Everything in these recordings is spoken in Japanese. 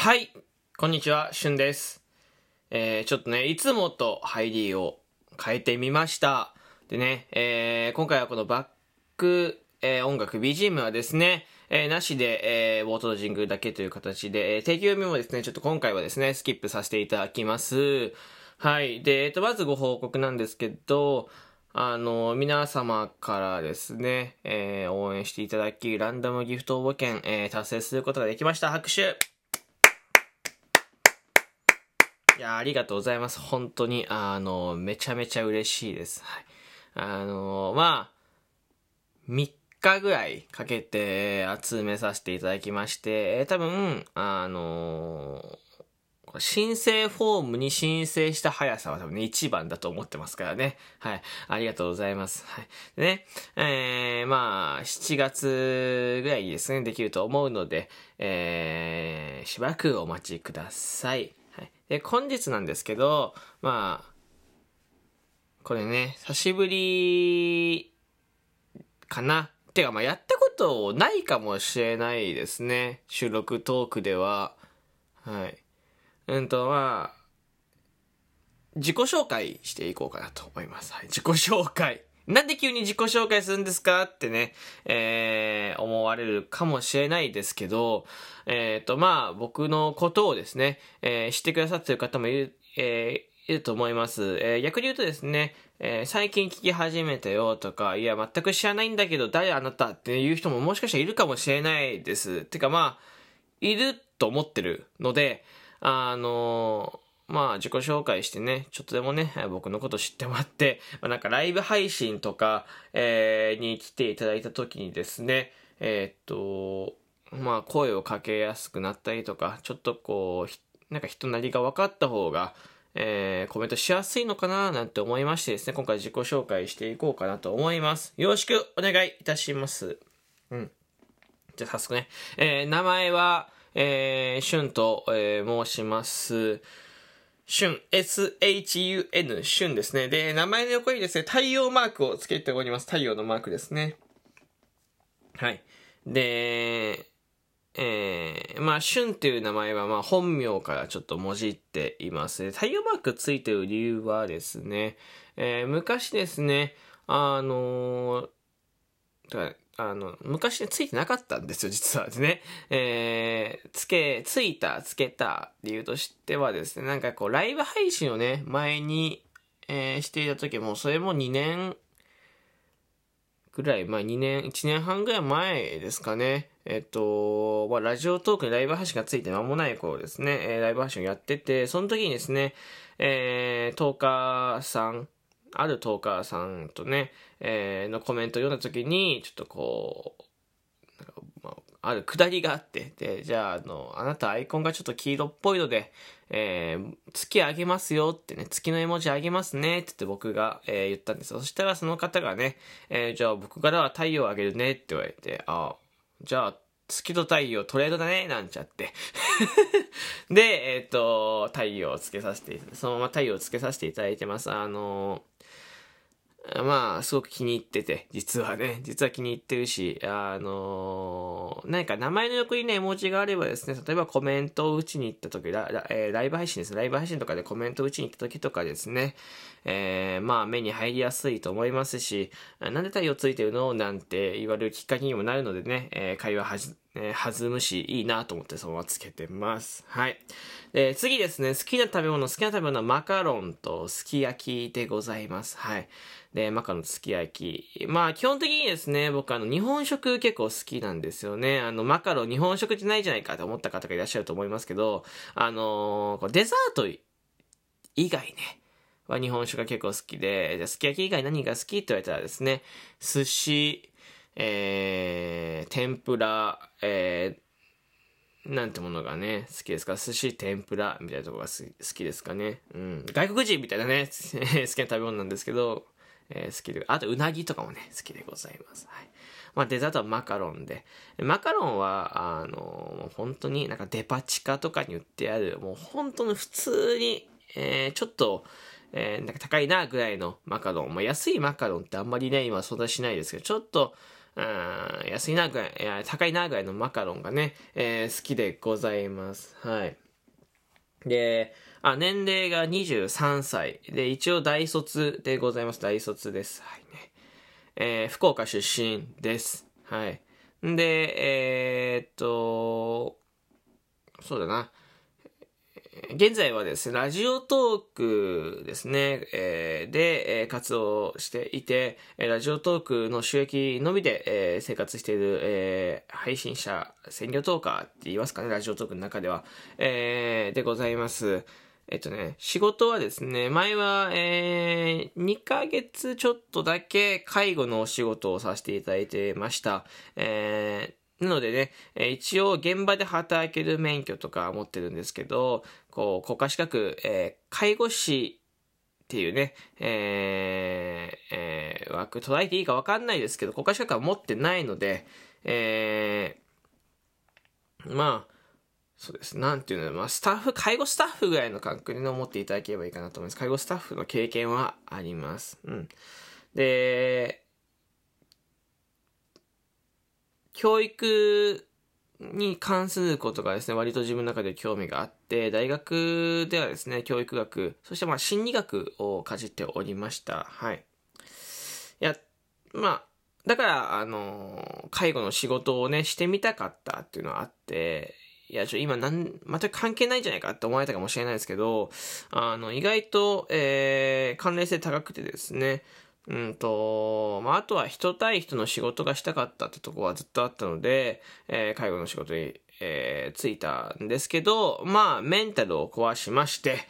はい、こんにちは、しゅんです。えー、ちょっとね、いつもと入りを変えてみました。でね、えー、今回はこのバック、えー音楽 BGM はですね、えーなしで、えー、冒頭のジングルだけという形で、えー、定期読みもですね、ちょっと今回はですね、スキップさせていただきます。はい。で、えっと、まずご報告なんですけど、あの、皆様からですね、えー応援していただき、ランダムギフト応募券、えー達成することができました。拍手いや、ありがとうございます。本当に、あの、めちゃめちゃ嬉しいです。はい。あの、まあ、3日ぐらいかけて集めさせていただきまして、えー多分、あの申請フォームに申請した速さは多分ね、一番だと思ってますからね。はい。ありがとうございます。はい。でね、えー、まあ、7月ぐらいにですね、できると思うので、えー、しばらくお待ちください。で、本日なんですけど、まあ、これね、久しぶりかな。てか、まあ、やったことないかもしれないですね。収録トークでは。はい。うんと、まあ、自己紹介していこうかなと思います。はい。自己紹介。なんで急に自己紹介するんですか？ってね、えー、思われるかもしれないですけど、えっ、と、まあ、僕のことをですね、えー知ってくださってる方もいる、えーいると思います。えー逆に言うとですね、えー最近聞き始めたよとか、いや、全く知らないんだけど、誰あなたっていう人ももしかしたらいるかもしれないです。てかまあ、いると思ってるので、あのまあ自己紹介してね、ちょっとでもね、僕のこと知ってもらって、まあ、なんかライブ配信とか、えーに来ていただいた時にですね、えーっと、まあ声をかけやすくなったりとか、ちょっとこう、なんか人なりが分かった方が、えーコメントしやすいのかななんて思いましてですね、今回自己紹介していこうかなと思います。よろしくお願いいたします。うん。じゃあ早速ね、えー名前は、えー、シュンと、えー申します。シュン、S-H-U-N、シュンですね。で、名前の横にですね、太陽マークをつけております。太陽のマークですね。はい。で、えー、まあ、シュンっていう名前は、まあ、本名からちょっともじっています。太陽マークついてる理由はですね、えー昔ですね、あのーあの、昔ね、ついてなかったんですよ、実はですね。えー、つけ、ついた、つけた理由としてはですね、なんかこう、ライブ配信をね、前に、えーしていた時も、それも2年ぐらい、まあ2年、1年半ぐらい前ですかね。えっと、まあラジオトークにライブ配信がついて間もない頃ですね、えーライブ配信をやってて、その時にですね、えー、トーカーさん、あるトーカーさんとね、えーのコメントを読んだ時に、ちょっとこう、なんかまあ、あるくだりがあって、で、じゃあ、あの、あなたアイコンがちょっと黄色っぽいので、えー月あげますよってね、月の絵文字あげますねって言って僕が、えー言ったんですよ。そしたらその方がね、えーじゃあ僕からは太陽あげるねって言われて、ああ、じゃあ、月と太陽トレードだねなんちゃって。で、えっ、と、太陽をつけさせていただいて、そのまま太陽をつけさせていただいてます。あのまあ、すごく気に入ってて、実はね、実は気に入ってるし、あの何か名前の横にね、絵文字があればですね、例えばコメントを打ちに行った時、ララえーライブ配信です、ライブ配信とかでコメントを打ちに行った時とかですね、えーまあ、目に入りやすいと思いますし、なんで太陽ついてるの？なんて言われるきっかけにもなるのでね、えー会話はじ、えー弾むし、いいなと思ってそのままつけてます。はい。で、次ですね、好きな食べ物、好きな食べ物はマカロンとすき焼きでございます。はい。で、マカロンとすき焼き。まあ、基本的にですね、僕あの、日本食結構好きなんですよね。あの、マカロン日本食じゃないじゃないかと思った方がいらっしゃると思いますけど、あのーデザート以外ね、は日本酒が結構好きで、じゃすき焼き以外何が好きって言われたらですね、寿司、えー、天ぷら、えー、なんてものがね、好きですか？寿司、天ぷら、みたいなとこが好きですかね？うん。外国人みたいなね、好きな食べ物なんですけど、えー好きで、あとうなぎとかもね、好きでございます。はい。まあ、デザートはマカロンで。マカロンは、あの、もう本当になんかデパ地下とかに売ってある、もう本当に普通に、えーちょっと、えーなんか高いなぐらいのマカロン。まあ、安いマカロンってあんまりね、今存在しないですけど、ちょっと、あ安いなぐらい、い高いなぐらいのマカロンがね、えー、好きでございます。はい。で、あ、年齢が23歳。で、一応大卒でございます。大卒です。はいね。えー、福岡出身です。はい。で、えー、っと、そうだな。現在はですね、ラジオトークですね、えー、で、えー、活動していて、ラジオトークの収益のみで、えー、生活している、えー、配信者、専業トーカーって言いますかね、ラジオトークの中では、えー、でございます。えっとね、仕事はですね、前は、えー、2ヶ月ちょっとだけ介護のお仕事をさせていただいてました。えー、なのでね、一応現場で働ける免許とか持ってるんですけど、こう、国家資格、えー、介護士っていうね、えー、えー、枠捉えていいかわかんないですけど、国家資格は持ってないので、えー、まあ、そうです。なんていうの、まあ、スタッフ、介護スタッフぐらいの感覚に思っていただければいいかなと思います。介護スタッフの経験はあります。うん。で、教育に関することがですね、割と自分の中で興味があって、大学ではですね、教育学、そしてまあ心理学をかじっておりました。はい。いや、まあ、だから、あの、介護の仕事をね、してみたかったっていうのはあって、いや、ちょ、今なん、全く関係ないんじゃないかって思われたかもしれないですけど、あの、意外と、えー、関連性高くてですね、うんと、まあ、あとは人対人の仕事がしたかったってとこはずっとあったので、えー、介護の仕事に、えー、ついたんですけど、まあ、メンタルを壊しまして、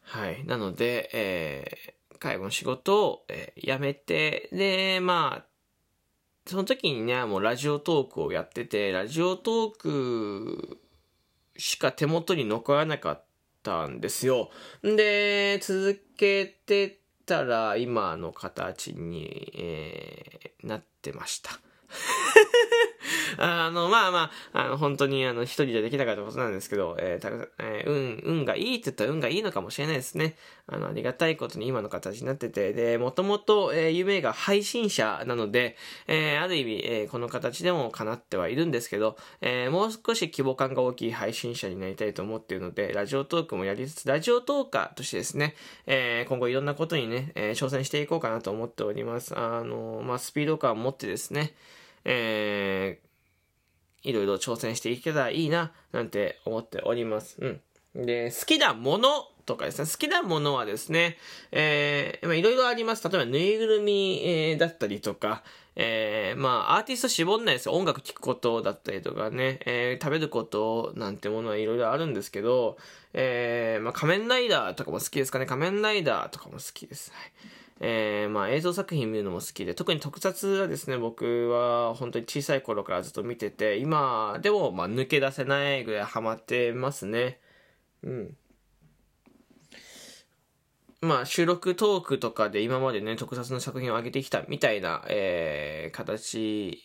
はい。なので、えー、介護の仕事を、えー、辞めて、で、まあ、その時にね、もうラジオトークをやってて、ラジオトークしか手元に残らなかったんですよ。で、続けてたら今の形に、えー、なってました。あの、まあまあ、あの、本当にあの、一人じゃできなかったことなんですけど、えー、たえー、運、運がいいって言ったら運がいいのかもしれないですね。あの、ありがたいことに今の形になってて、で、もともと、えー、夢が配信者なので、えー、ある意味、えー、この形でも叶ってはいるんですけど、えー、もう少し規模感が大きい配信者になりたいと思っているので、ラジオトークもやりつつ、ラジオトーカーとしてですね、えー、今後いろんなことにね、えー、挑戦していこうかなと思っております。あの、まあ、スピード感を持ってですね、えー、いろいろ挑戦していけたらいいな、なんて思っております。うん。で、好きなものとかですね、好きなものはですね、えー、いろいろあります。例えば、ぬいぐるみ、えー、だったりとか、えー、まあ、アーティスト絞んないですよ。音楽聴くことだったりとかね、えー、食べることなんてものはいろいろあるんですけど、えー、まあ、仮面ライダーとかも好きですかね。仮面ライダーとかも好きです。はい。えー、まあ映像作品見るのも好きで、特に特撮はですね、僕は本当に小さい頃からずっと見てて、今でもまあ抜け出せないぐらいハマってますね。うん。まあ収録トークとかで今までね、特撮の作品を上げてきたみたいな、えー、形、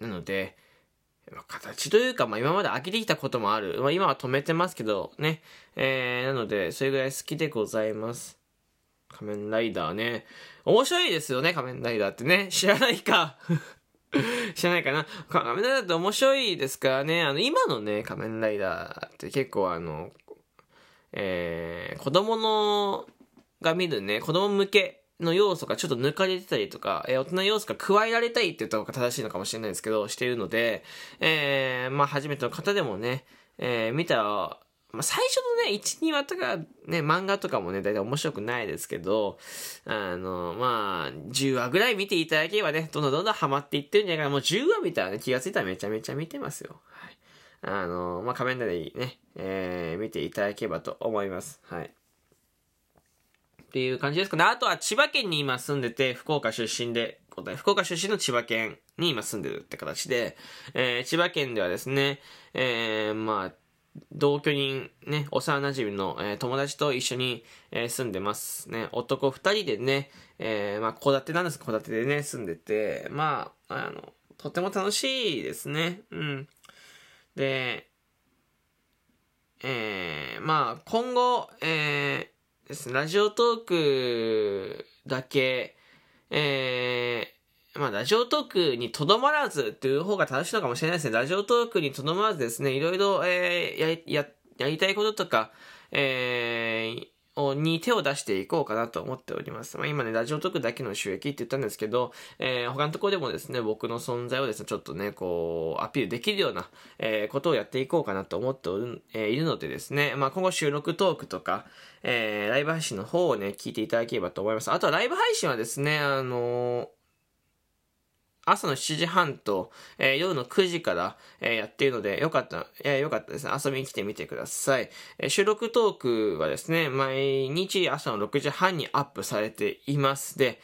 なので、形というか、まあ今まで飽きてきたこともある。まあ今は止めてますけどね。えー、なので、それぐらい好きでございます。仮面ライダーね。面白いですよね、仮面ライダーってね。知らないか。知らないかな。仮面ライダーって面白いですからね。あの、今のね、仮面ライダーって結構あの、えー、子供の、が見るね、子供向けの要素がちょっと抜かれてたりとか、えー、大人要素が加えられたいって言った方が正しいのかもしれないですけど、しているので、えー、まあ初めての方でもね、えー、見たら、まあ、最初のね、1、2話とか、ね、漫画とかもね、大体面白くないですけど、あの、まあ、10話ぐらい見ていただければね、どんどんどんどんハマっていってるんじゃないかな。もう10話見たらね、気がついたらめちゃめちゃ見てますよ。はい。あの、まあ、仮面ライダーね、えー、見ていただければと思います。はい。っていう感じですかね。あとは千葉県に今住んでて、福岡出身で、福岡出身の千葉県に今住んでるって形で、えー、千葉県ではですね、えー、まあ、同居人、ね、幼馴染の、えー、友達と一緒に、えー、住んでます。ね、男二人でね、えー、まあ、戸建てなんです戸建てでね、住んでて、まあ、あの、とても楽しいですね。うん。で、えー、まあ、今後、えー、ですね、ラジオトークだけ、えー、まあ、ラジオトークにとどまらずっていう方が正しいのかもしれないですね。ラジオトークにとどまらずですね、いろいろ、えー、や、や、やりたいこととか、えー、に手を出していこうかなと思っております。まあ、今ね、ラジオトークだけの収益って言ったんですけど、えー、他のところでもですね、僕の存在をですね、ちょっとね、こう、アピールできるような、えー、ことをやっていこうかなと思っておる、えー、いるのでですね、まあ、今後収録トークとか、えー、ライブ配信の方をね、聞いていただければと思います。あとはライブ配信はですね、あの朝の7時半と、えー、夜の9時から、えー、やっているので、よかった、えー、よかったですね。遊びに来てみてください。え収録トークはですね、毎日朝の6時半にアップされています。で、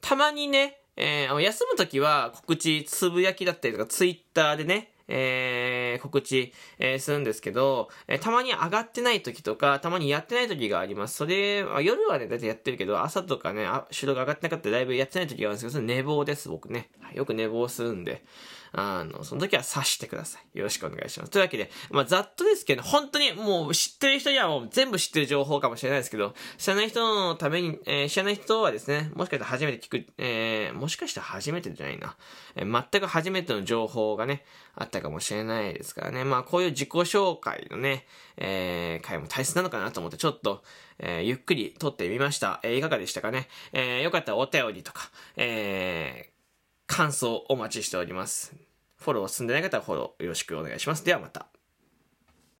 たまにね、え休むときは告知、つぶやきだったりとか、ツイッターでね、えー、告知、えー、するんですけど、えー、たまに上がってない時とか、たまにやってない時があります。それ、夜はね、だいたいやってるけど、朝とかね、あ収録上がってなかったらだいぶやってない時があるんですけど、それ寝坊です、僕ね。よく寝坊するんで。あの、その時は察してください。よろしくお願いします。というわけで、まあ、ざっとですけど、本当にもう知ってる人にはもう全部知ってる情報かもしれないですけど、知らない人のために、えー、知らない人はですね、もしかしたら初めて聞く、えー、もしかしたら初めてじゃないな、えー、全く初めての情報がね、あったかもしれないですからね。まあ、こういう自己紹介のね、えー、回も大切なのかなと思って、ちょっと、えー、ゆっくり撮ってみました。えー、いかがでしたかね？えー、よかったらお便りとか、えー、感想お待ちしております。フォロー進んでない方はフォローよろしくお願いします。ではまた。